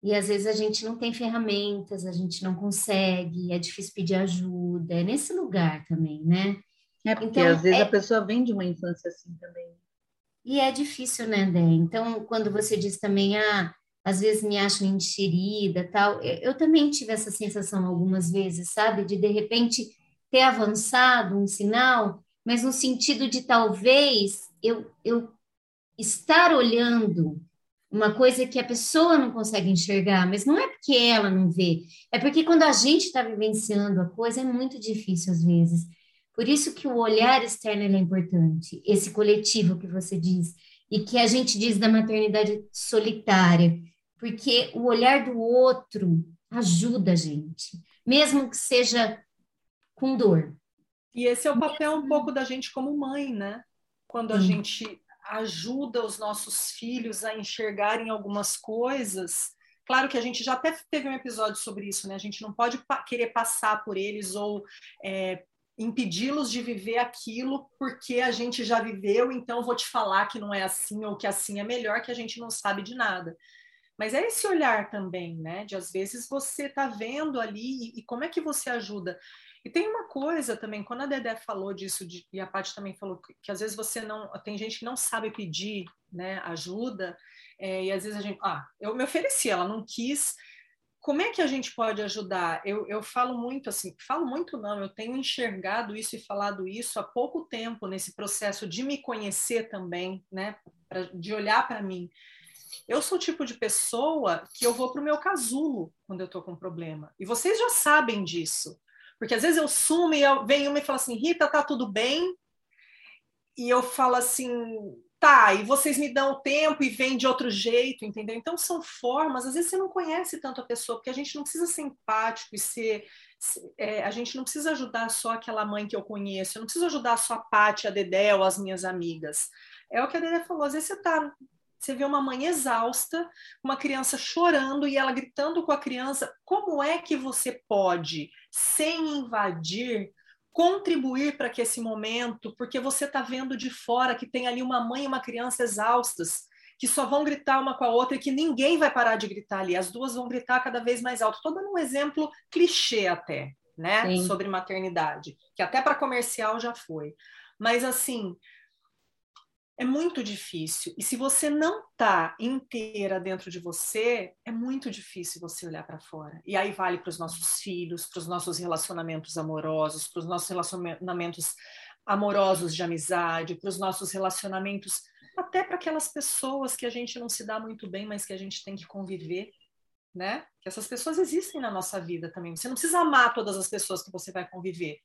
E às vezes a gente não tem ferramentas, a gente não consegue, é difícil pedir ajuda, é nesse lugar também, né? É porque então, às vezes é... a pessoa vem de uma infância assim também. E é difícil, né, Dé? Então, quando você diz também, ah, às vezes me acham enxerida, tal. Eu, eu também tive essa sensação algumas vezes, sabe? De de repente ter avançado um sinal, mas no sentido de talvez eu, eu estar olhando uma coisa que a pessoa não consegue enxergar, mas não é porque ela não vê, é porque quando a gente está vivenciando a coisa é muito difícil às vezes. Por isso que o olhar externo é importante, esse coletivo que você diz, e que a gente diz da maternidade solitária, porque o olhar do outro ajuda a gente, mesmo que seja com dor. E esse é o papel um pouco da gente como mãe, né? Quando a Sim. gente ajuda os nossos filhos a enxergarem algumas coisas. Claro que a gente já até teve um episódio sobre isso, né? A gente não pode pa querer passar por eles ou é, impedi-los de viver aquilo porque a gente já viveu, então vou te falar que não é assim ou que assim é melhor, que a gente não sabe de nada. Mas é esse olhar também, né? De às vezes você tá vendo ali e, e como é que você ajuda. E tem uma coisa também, quando a Dedé falou disso, de, e a Paty também falou que, que, às vezes você não. Tem gente que não sabe pedir né, ajuda, é, e às vezes a gente. Ah, eu me ofereci, ela não quis. Como é que a gente pode ajudar? Eu, eu falo muito assim, falo muito não, eu tenho enxergado isso e falado isso há pouco tempo nesse processo de me conhecer também, né? Pra, de olhar para mim. Eu sou o tipo de pessoa que eu vou para o meu casulo quando eu estou com problema. E vocês já sabem disso. Porque às vezes eu sumo e eu, vem uma e fala assim, Rita, tá tudo bem? E eu falo assim, tá, e vocês me dão tempo e vem de outro jeito, entendeu? Então são formas, às vezes você não conhece tanto a pessoa, porque a gente não precisa ser empático e ser. É, a gente não precisa ajudar só aquela mãe que eu conheço, eu não preciso ajudar só a Paty, a Dedé ou as minhas amigas. É o que a Dedé falou, às vezes você tá você vê uma mãe exausta, uma criança chorando e ela gritando com a criança. Como é que você pode, sem invadir, contribuir para que esse momento, porque você está vendo de fora que tem ali uma mãe e uma criança exaustas, que só vão gritar uma com a outra e que ninguém vai parar de gritar ali. As duas vão gritar cada vez mais alto. Estou dando um exemplo clichê até, né, Sim. sobre maternidade, que até para comercial já foi. Mas assim, é muito difícil. E se você não tá inteira dentro de você, é muito difícil você olhar para fora. E aí vale para os nossos filhos, para os nossos relacionamentos amorosos, para os nossos relacionamentos amorosos de amizade, para os nossos relacionamentos, até para aquelas pessoas que a gente não se dá muito bem, mas que a gente tem que conviver, né? Que essas pessoas existem na nossa vida também. Você não precisa amar todas as pessoas que você vai conviver.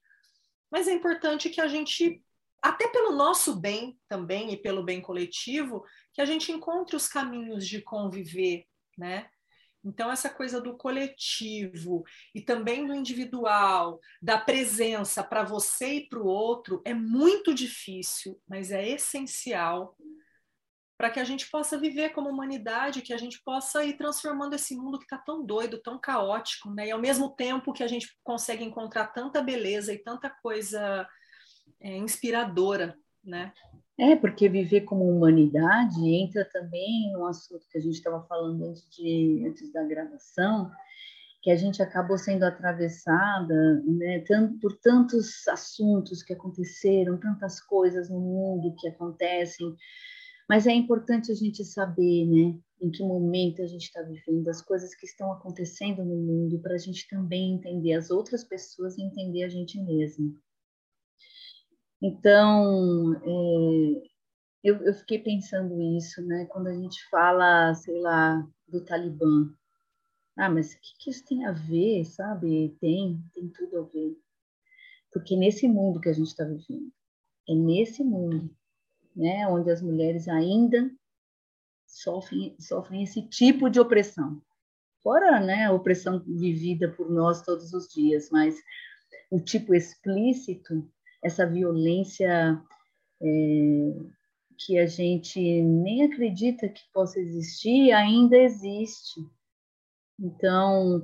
Mas é importante que a gente até pelo nosso bem também e pelo bem coletivo, que a gente encontre os caminhos de conviver, né? Então, essa coisa do coletivo e também do individual, da presença para você e para o outro, é muito difícil, mas é essencial para que a gente possa viver como humanidade, que a gente possa ir transformando esse mundo que está tão doido, tão caótico, né? E ao mesmo tempo que a gente consegue encontrar tanta beleza e tanta coisa é, inspiradora, né? É, porque viver como humanidade entra também no assunto que a gente estava falando antes, de, antes da gravação, que a gente acabou sendo atravessada né, tanto, por tantos assuntos que aconteceram, tantas coisas no mundo que acontecem, mas é importante a gente saber né, em que momento a gente está vivendo, as coisas que estão acontecendo no mundo, para a gente também entender as outras pessoas e entender a gente mesmo. Então, é, eu, eu, fiquei pensando isso, né? Quando a gente fala, sei lá, do Talibã. Ah, mas o que, que isso tem a ver, sabe? Tem, tem tudo a ver. Porque nesse mundo que a gente está vivendo, é nesse mundo, né? Onde as mulheres ainda sofrem, sofrem esse tipo de opressão. Fora, né, a opressão vivida por nós todos os dias, mas o tipo explícito essa violência é, que a gente nem acredita que possa existir, ainda existe. Então,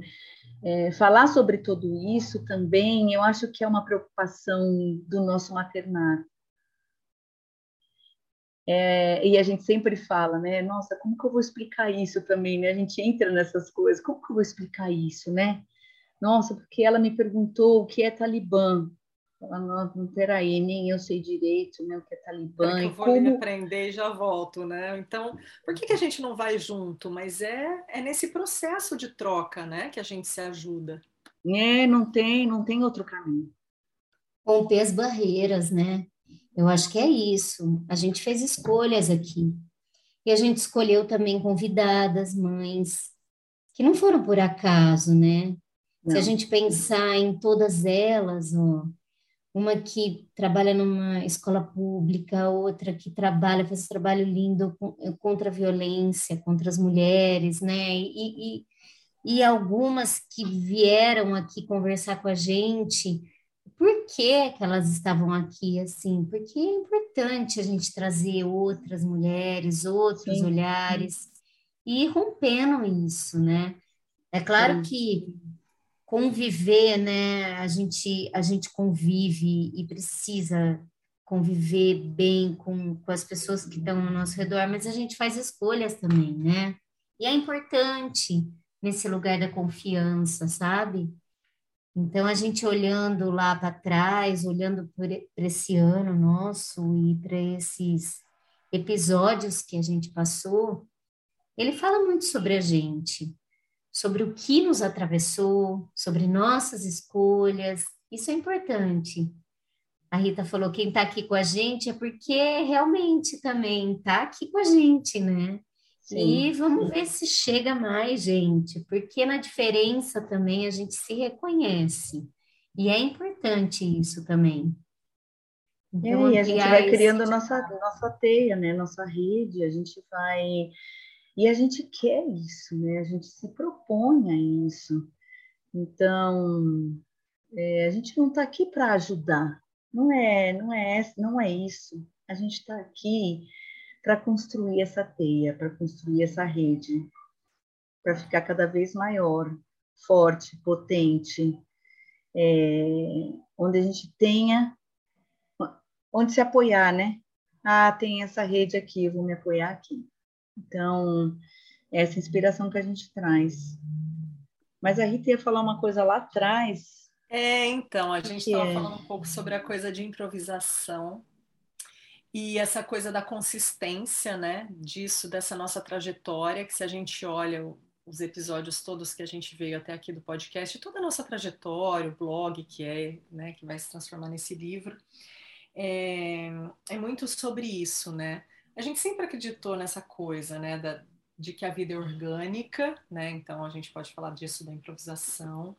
é, falar sobre tudo isso também, eu acho que é uma preocupação do nosso maternário. É, e a gente sempre fala, né? Nossa, como que eu vou explicar isso também, né? A gente entra nessas coisas, como que eu vou explicar isso, né? Nossa, porque ela me perguntou o que é Talibã. Ela, não, peraí, nem eu sei direito né, o que é Talibã. É que eu vou como... aprender e já volto, né? Então, por que, que a gente não vai junto? Mas é, é nesse processo de troca, né, que a gente se ajuda. É, não tem, não tem outro caminho. Romper as barreiras, né? Eu acho que é isso. A gente fez escolhas aqui. E a gente escolheu também convidadas, mães, que não foram por acaso, né? Não. Se a gente pensar em todas elas, ó, uma que trabalha numa escola pública, outra que trabalha, faz um trabalho lindo contra a violência, contra as mulheres, né? E, e, e algumas que vieram aqui conversar com a gente, por que, que elas estavam aqui assim? Porque é importante a gente trazer outras mulheres, outros Sim. olhares, e rompendo isso, né? É claro Sim. que conviver, né? A gente, a gente convive e precisa conviver bem com, com as pessoas que estão ao nosso redor, mas a gente faz escolhas também, né? E é importante nesse lugar da confiança, sabe? Então, a gente olhando lá para trás, olhando para esse ano nosso e para esses episódios que a gente passou, ele fala muito sobre a gente, sobre o que nos atravessou, sobre nossas escolhas. Isso é importante. A Rita falou: quem está aqui com a gente é porque realmente também está aqui com a gente, né? Sim. E vamos ver se chega mais, gente, porque na diferença também a gente se reconhece. E é importante isso também. Então, e a gente vai criando nossa, nossa teia, né? Nossa rede, a gente vai e a gente quer isso, né? A gente se propõe a isso. Então, é, a gente não está aqui para ajudar. Não é, não é, não é isso. A gente está aqui para construir essa teia, para construir essa rede, para ficar cada vez maior, forte, potente, é, onde a gente tenha onde se apoiar, né? Ah, tem essa rede aqui, vou me apoiar aqui. Então, essa inspiração que a gente traz. Mas a Rita ia falar uma coisa lá atrás. É, então, a gente estava é? falando um pouco sobre a coisa de improvisação e essa coisa da consistência, né, disso, dessa nossa trajetória, que se a gente olha os episódios todos que a gente veio até aqui do podcast, toda a nossa trajetória, o blog que é, né, que vai se transformar nesse livro, é, é muito sobre isso, né? A gente sempre acreditou nessa coisa, né, da, de que a vida é orgânica, né? Então a gente pode falar disso da improvisação.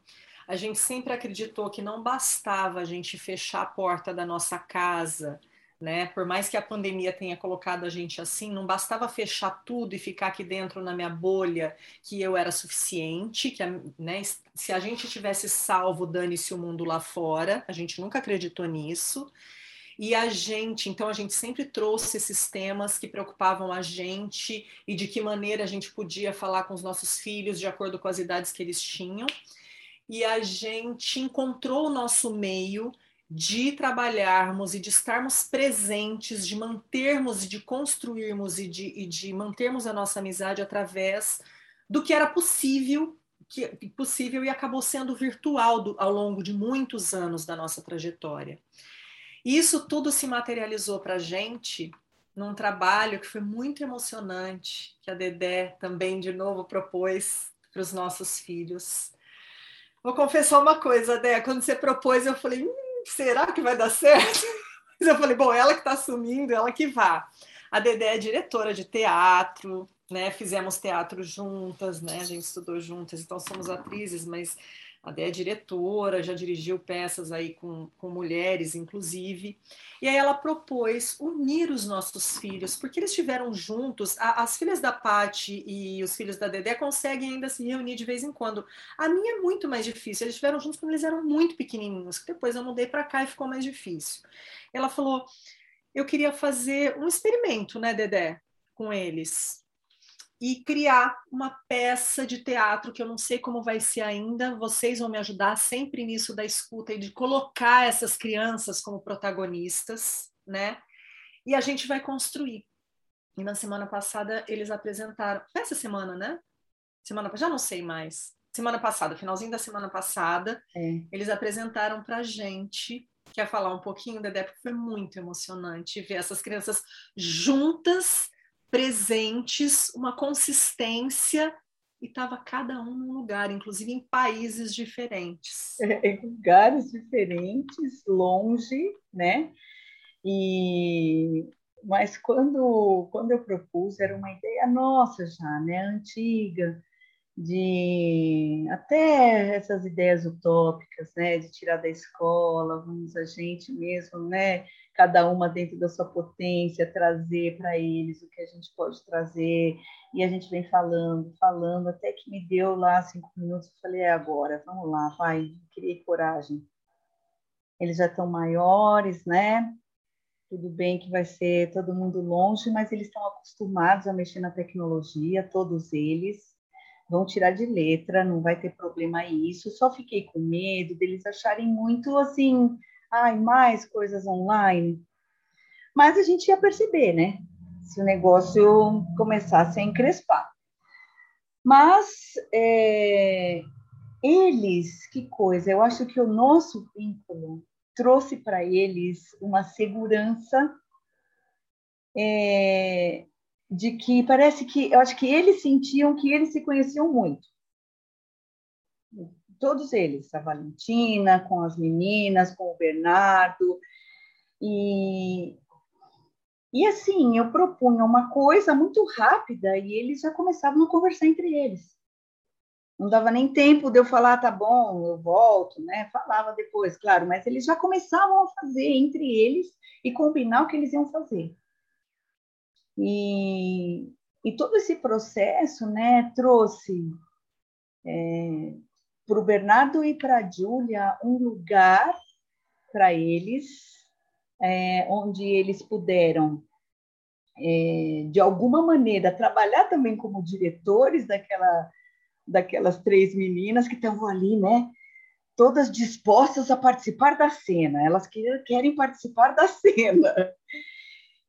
A gente sempre acreditou que não bastava a gente fechar a porta da nossa casa, né? Por mais que a pandemia tenha colocado a gente assim, não bastava fechar tudo e ficar aqui dentro na minha bolha que eu era suficiente, que né, se a gente tivesse salvo, dane-se o mundo lá fora. A gente nunca acreditou nisso. E a gente, então a gente sempre trouxe esses temas que preocupavam a gente e de que maneira a gente podia falar com os nossos filhos de acordo com as idades que eles tinham. E a gente encontrou o nosso meio de trabalharmos e de estarmos presentes, de mantermos e de construirmos e de, e de mantermos a nossa amizade através do que era possível que possível e acabou sendo virtual do, ao longo de muitos anos da nossa trajetória. Isso tudo se materializou para a gente num trabalho que foi muito emocionante, que a Dedé também de novo propôs para os nossos filhos. Vou confessar uma coisa, Dedé, quando você propôs, eu falei, hum, será que vai dar certo? Mas eu falei, bom, ela que está assumindo, ela que vá. A Dedé é diretora de teatro, né? Fizemos teatro juntas, né? A gente estudou juntas, então somos atrizes, mas a Dé é diretora, já dirigiu peças aí com, com mulheres, inclusive. E aí ela propôs unir os nossos filhos, porque eles estiveram juntos. A, as filhas da Pati e os filhos da Dedé conseguem ainda se reunir de vez em quando. A minha é muito mais difícil. Eles estiveram juntos quando eles eram muito pequenininhos, que depois eu mudei para cá e ficou mais difícil. Ela falou: eu queria fazer um experimento, né, Dedé, com eles e criar uma peça de teatro que eu não sei como vai ser ainda. Vocês vão me ajudar sempre nisso da escuta e de colocar essas crianças como protagonistas, né? E a gente vai construir. E na semana passada eles apresentaram, essa semana, né? Semana já não sei mais. Semana passada, finalzinho da semana passada, é. eles apresentaram para gente quer falar um pouquinho, Dedé, porque foi muito emocionante ver essas crianças juntas presentes, uma consistência e estava cada um num lugar, inclusive em países diferentes. É, em lugares diferentes, longe, né? E mas quando quando eu propus era uma ideia nossa já, né, antiga. de até essas ideias utópicas, né, de tirar da escola, vamos a gente mesmo, né, cada uma dentro da sua potência, trazer para eles o que a gente pode trazer, e a gente vem falando, falando, até que me deu lá cinco minutos, eu falei, é agora, vamos lá, vai, criei coragem. Eles já estão maiores, né, tudo bem que vai ser todo mundo longe, mas eles estão acostumados a mexer na tecnologia, todos eles, vão tirar de letra, não vai ter problema isso. Só fiquei com medo deles acharem muito assim, ai, mais coisas online. Mas a gente ia perceber, né? Se o negócio começasse a encrespar. Mas é, eles, que coisa, eu acho que o nosso vínculo trouxe para eles uma segurança é, de que parece que eu acho que eles sentiam que eles se conheciam muito. Todos eles, a Valentina, com as meninas, com o Bernardo. E, e assim, eu propunha uma coisa muito rápida e eles já começavam a conversar entre eles. Não dava nem tempo de eu falar, tá bom, eu volto, né? Falava depois, claro, mas eles já começavam a fazer entre eles e combinar o que eles iam fazer. E, e todo esse processo né, trouxe é, para o Bernardo e para a Júlia um lugar para eles, é, onde eles puderam, é, de alguma maneira, trabalhar também como diretores daquela, daquelas três meninas que estavam ali, né? Todas dispostas a participar da cena, elas querem participar da cena.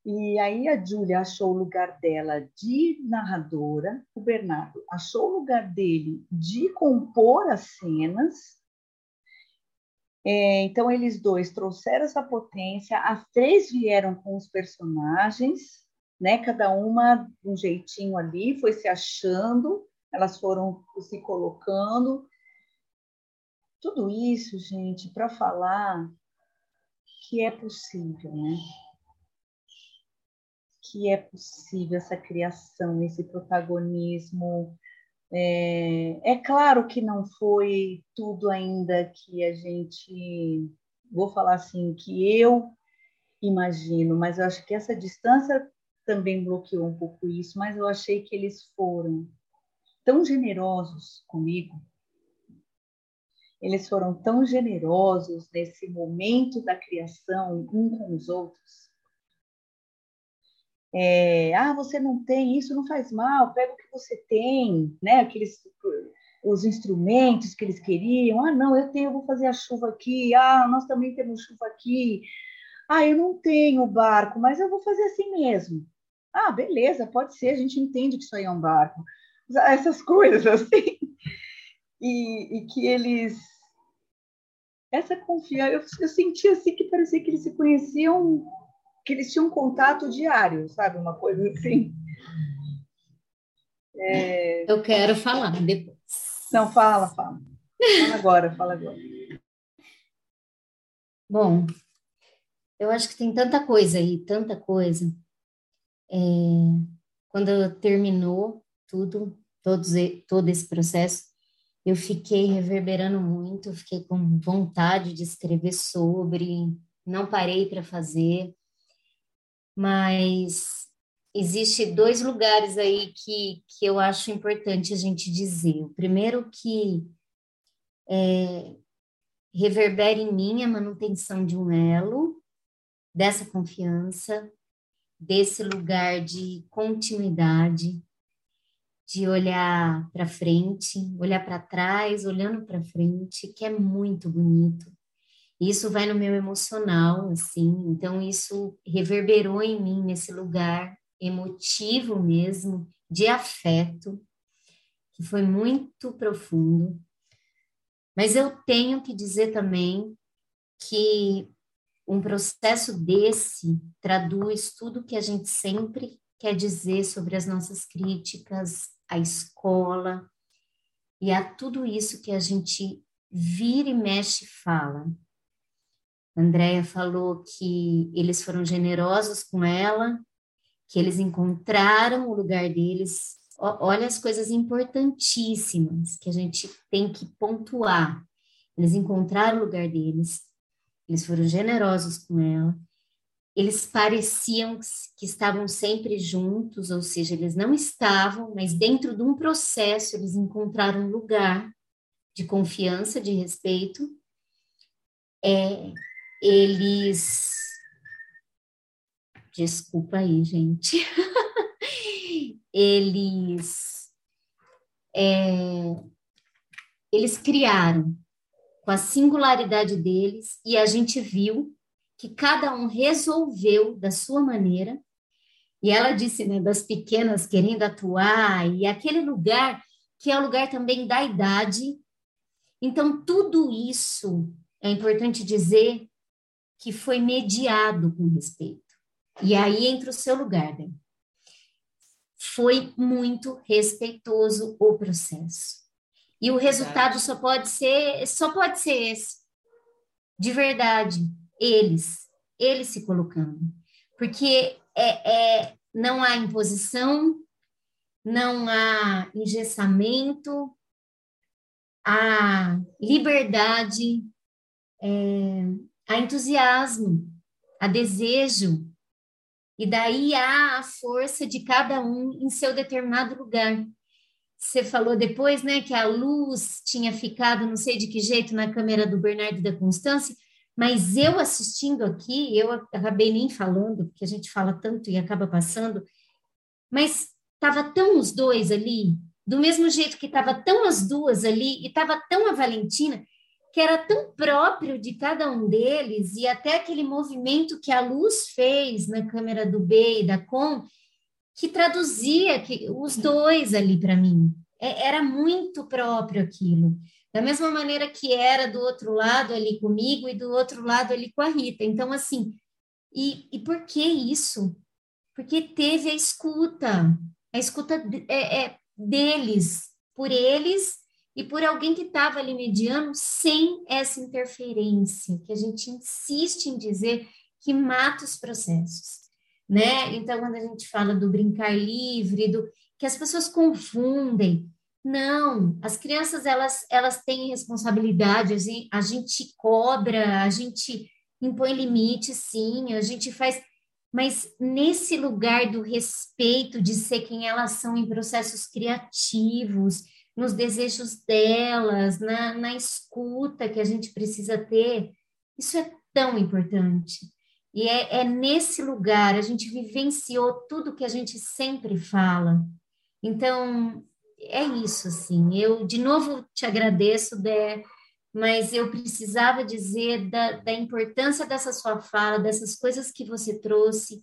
E aí a Júlia achou o lugar dela de narradora, o Bernardo achou o lugar dele de compor as cenas. É, então eles dois trouxeram essa potência, as três vieram com os personagens, né? Cada uma um jeitinho ali, foi se achando, elas foram se colocando. Tudo isso, gente, para falar que é possível, né? Que é possível essa criação, esse protagonismo. É, é claro que não foi tudo ainda que a gente, vou falar assim, que eu imagino, mas eu acho que essa distância também bloqueou um pouco isso, mas eu achei que eles foram tão generosos comigo, eles foram tão generosos nesse momento da criação um com os outros, é, ah, você não tem isso, não faz mal, pega o que você tem, né? Aqueles os instrumentos que eles queriam. Ah, não, eu tenho, eu vou fazer a chuva aqui. Ah, nós também temos chuva aqui. Ah, eu não tenho barco, mas eu vou fazer assim mesmo. Ah, beleza, pode ser, a gente entende que isso aí é um barco. Essas coisas assim. E, e que eles essa confiança, eu, eu senti assim que parecia que eles se conheciam que eles tinham contato diário, sabe? Uma coisa assim. É... Eu quero falar depois. Não, fala, fala. Fala agora, fala agora. Bom, eu acho que tem tanta coisa aí, tanta coisa. É, quando terminou tudo, todos, todo esse processo, eu fiquei reverberando muito, fiquei com vontade de escrever sobre, não parei para fazer mas existe dois lugares aí que, que eu acho importante a gente dizer. O primeiro que é, reverbera em mim a manutenção de um elo, dessa confiança, desse lugar de continuidade, de olhar para frente, olhar para trás, olhando para frente, que é muito bonito. Isso vai no meu emocional, assim, então isso reverberou em mim nesse lugar emotivo mesmo, de afeto, que foi muito profundo. Mas eu tenho que dizer também que um processo desse traduz tudo que a gente sempre quer dizer sobre as nossas críticas à escola e a tudo isso que a gente vira e mexe e fala. Andréia falou que eles foram generosos com ela, que eles encontraram o lugar deles olha as coisas importantíssimas que a gente tem que pontuar. Eles encontraram o lugar deles, eles foram generosos com ela, eles pareciam que estavam sempre juntos, ou seja, eles não estavam, mas dentro de um processo eles encontraram um lugar de confiança, de respeito. É, eles. Desculpa aí, gente. eles. É, eles criaram com a singularidade deles e a gente viu que cada um resolveu da sua maneira. E ela disse, né, das pequenas querendo atuar, e aquele lugar que é o lugar também da idade. Então, tudo isso é importante dizer que foi mediado com respeito. E aí entra o seu lugar, né? Foi muito respeitoso o processo. E o resultado só pode ser, só pode ser esse. De verdade eles, eles se colocando. Porque é, é, não há imposição, não há engessamento, há liberdade, é, há entusiasmo, há desejo, e daí há a força de cada um em seu determinado lugar. Você falou depois, né, que a luz tinha ficado, não sei de que jeito, na câmera do Bernardo da Constância, mas eu assistindo aqui, eu acabei nem falando, porque a gente fala tanto e acaba passando, mas estava tão os dois ali, do mesmo jeito que estava tão as duas ali, e estava tão a Valentina, que era tão próprio de cada um deles, e até aquele movimento que a luz fez na câmera do B e da Com, que traduzia que, os dois ali para mim. É, era muito próprio aquilo. Da mesma maneira que era do outro lado ali comigo e do outro lado ali com a Rita. Então, assim, e, e por que isso? Porque teve a escuta, a escuta é, é deles, por eles e por alguém que estava ali mediando sem essa interferência, que a gente insiste em dizer que mata os processos, né? Então, quando a gente fala do brincar livre, do que as pessoas confundem, não, as crianças elas, elas têm responsabilidade, a gente cobra, a gente impõe limite, sim, a gente faz, mas nesse lugar do respeito de ser quem elas são em processos criativos, nos desejos delas, na, na escuta que a gente precisa ter, isso é tão importante. E é, é nesse lugar, a gente vivenciou tudo que a gente sempre fala. Então, é isso, assim. Eu, de novo, te agradeço, Dé, mas eu precisava dizer da, da importância dessa sua fala, dessas coisas que você trouxe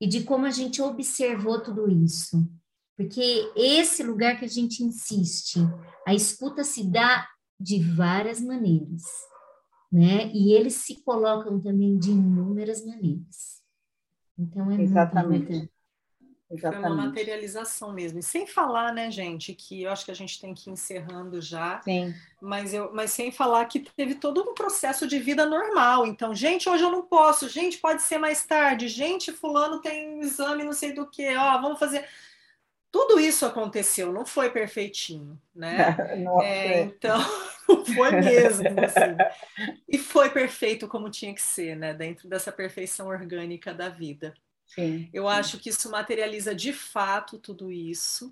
e de como a gente observou tudo isso. Porque esse lugar que a gente insiste, a escuta se dá de várias maneiras, né? E eles se colocam também de inúmeras maneiras. Então é Exatamente. muito importante. Exatamente. Foi uma materialização mesmo. E sem falar, né, gente, que eu acho que a gente tem que ir encerrando já. Sim. Mas, eu, mas sem falar que teve todo um processo de vida normal. Então, gente, hoje eu não posso. Gente, pode ser mais tarde. Gente, fulano tem um exame, não sei do que. Ó, vamos fazer. Tudo isso aconteceu, não foi perfeitinho, né? Nossa, é, então, não foi mesmo. Assim. E foi perfeito como tinha que ser, né? Dentro dessa perfeição orgânica da vida. Sim, Eu sim. acho que isso materializa de fato tudo isso.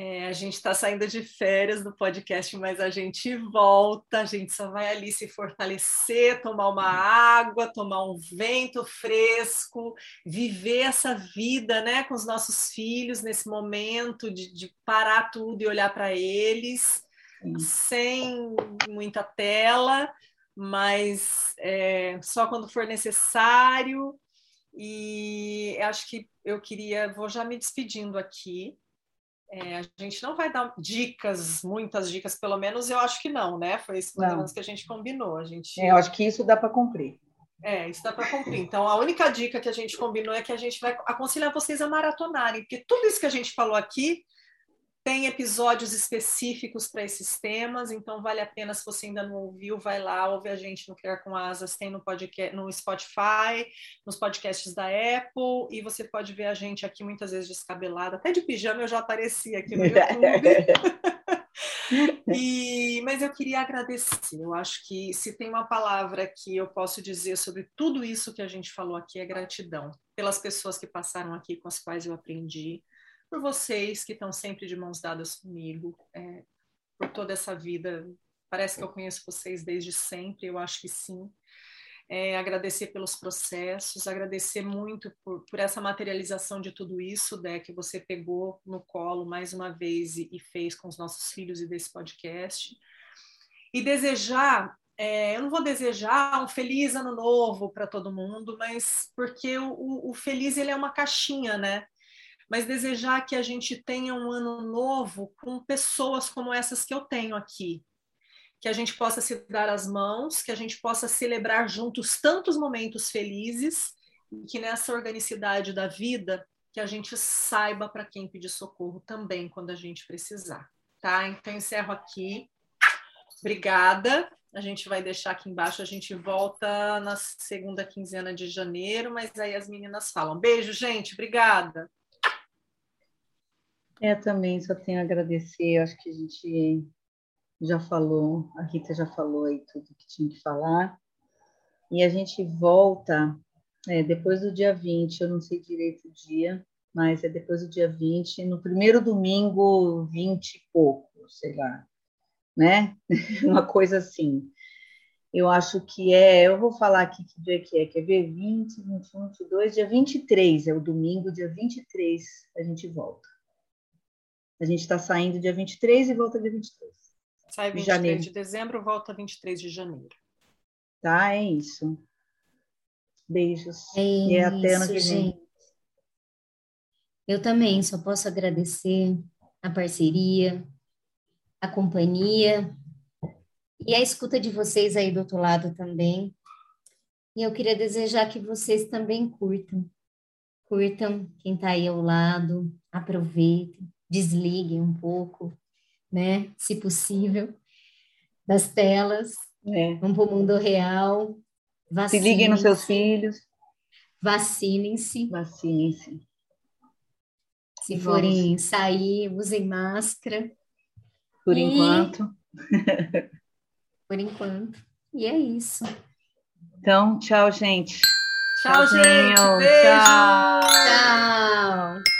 É, a gente está saindo de férias do podcast, mas a gente volta, a gente só vai ali se fortalecer, tomar uma água, tomar um vento fresco, viver essa vida né, com os nossos filhos nesse momento de, de parar tudo e olhar para eles, Sim. sem muita tela, mas é, só quando for necessário e acho que eu queria, vou já me despedindo aqui. É, a gente não vai dar dicas, muitas dicas, pelo menos eu acho que não, né? Foi isso que a gente combinou. A gente... É, eu acho que isso dá para cumprir. É, isso dá para cumprir. Então, a única dica que a gente combinou é que a gente vai aconselhar vocês a maratonarem, porque tudo isso que a gente falou aqui tem episódios específicos para esses temas, então vale a pena, se você ainda não ouviu, vai lá, ouve a gente no Criar com Asas, tem no, podcast, no Spotify, nos podcasts da Apple, e você pode ver a gente aqui muitas vezes descabelada, até de pijama eu já apareci aqui no YouTube. e, mas eu queria agradecer, eu acho que se tem uma palavra que eu posso dizer sobre tudo isso que a gente falou aqui é gratidão, pelas pessoas que passaram aqui, com as quais eu aprendi, por vocês que estão sempre de mãos dadas comigo, é, por toda essa vida. Parece que eu conheço vocês desde sempre, eu acho que sim. É, agradecer pelos processos, agradecer muito por, por, essa materialização de tudo isso, Dé, que você pegou no colo mais uma vez e, e fez com os nossos filhos e desse podcast. E desejar, é, eu não vou desejar um feliz ano novo para todo mundo, mas porque o, o, o feliz ele é uma caixinha, né? Mas desejar que a gente tenha um ano novo com pessoas como essas que eu tenho aqui. Que a gente possa se dar as mãos, que a gente possa celebrar juntos tantos momentos felizes, e que nessa organicidade da vida, que a gente saiba para quem pedir socorro também quando a gente precisar. Tá? Então, encerro aqui. Obrigada. A gente vai deixar aqui embaixo, a gente volta na segunda quinzena de janeiro, mas aí as meninas falam. Beijo, gente. Obrigada. É, também só tenho a agradecer. Acho que a gente já falou, a Rita já falou aí tudo que tinha que falar. E a gente volta é, depois do dia 20, eu não sei direito o dia, mas é depois do dia 20, no primeiro domingo, 20 e pouco, sei lá, né? Uma coisa assim. Eu acho que é, eu vou falar aqui que dia que é, quer ver? 20, 21, 22, dia 23, é o domingo, dia 23 a gente volta. A gente está saindo dia 23 e volta dia 23. Sai 23 de, janeiro. de dezembro, volta 23 de janeiro. Tá, é isso. Beijos. É e é até ano que vem. Eu também só posso agradecer a parceria, a companhia e a escuta de vocês aí do outro lado também. E eu queria desejar que vocês também curtam. Curtam quem está aí ao lado, aproveitem desliguem um pouco, né, se possível, das telas, é. vão para o mundo real, se liguem nos seus filhos, vacinem-se, vacinem-se. Se e forem vamos. sair, usem máscara. Por e... enquanto. Por enquanto. E é isso. Então, tchau, gente. Tchau, gente. Beijo. Tchau. Tchau.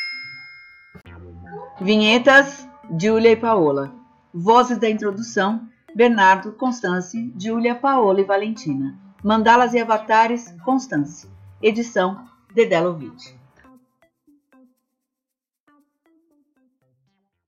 Vinhetas, Júlia e Paola. Vozes da introdução, Bernardo, Constance, Júlia, Paola e Valentina. Mandalas e avatares, Constance. Edição, Dedelovitch.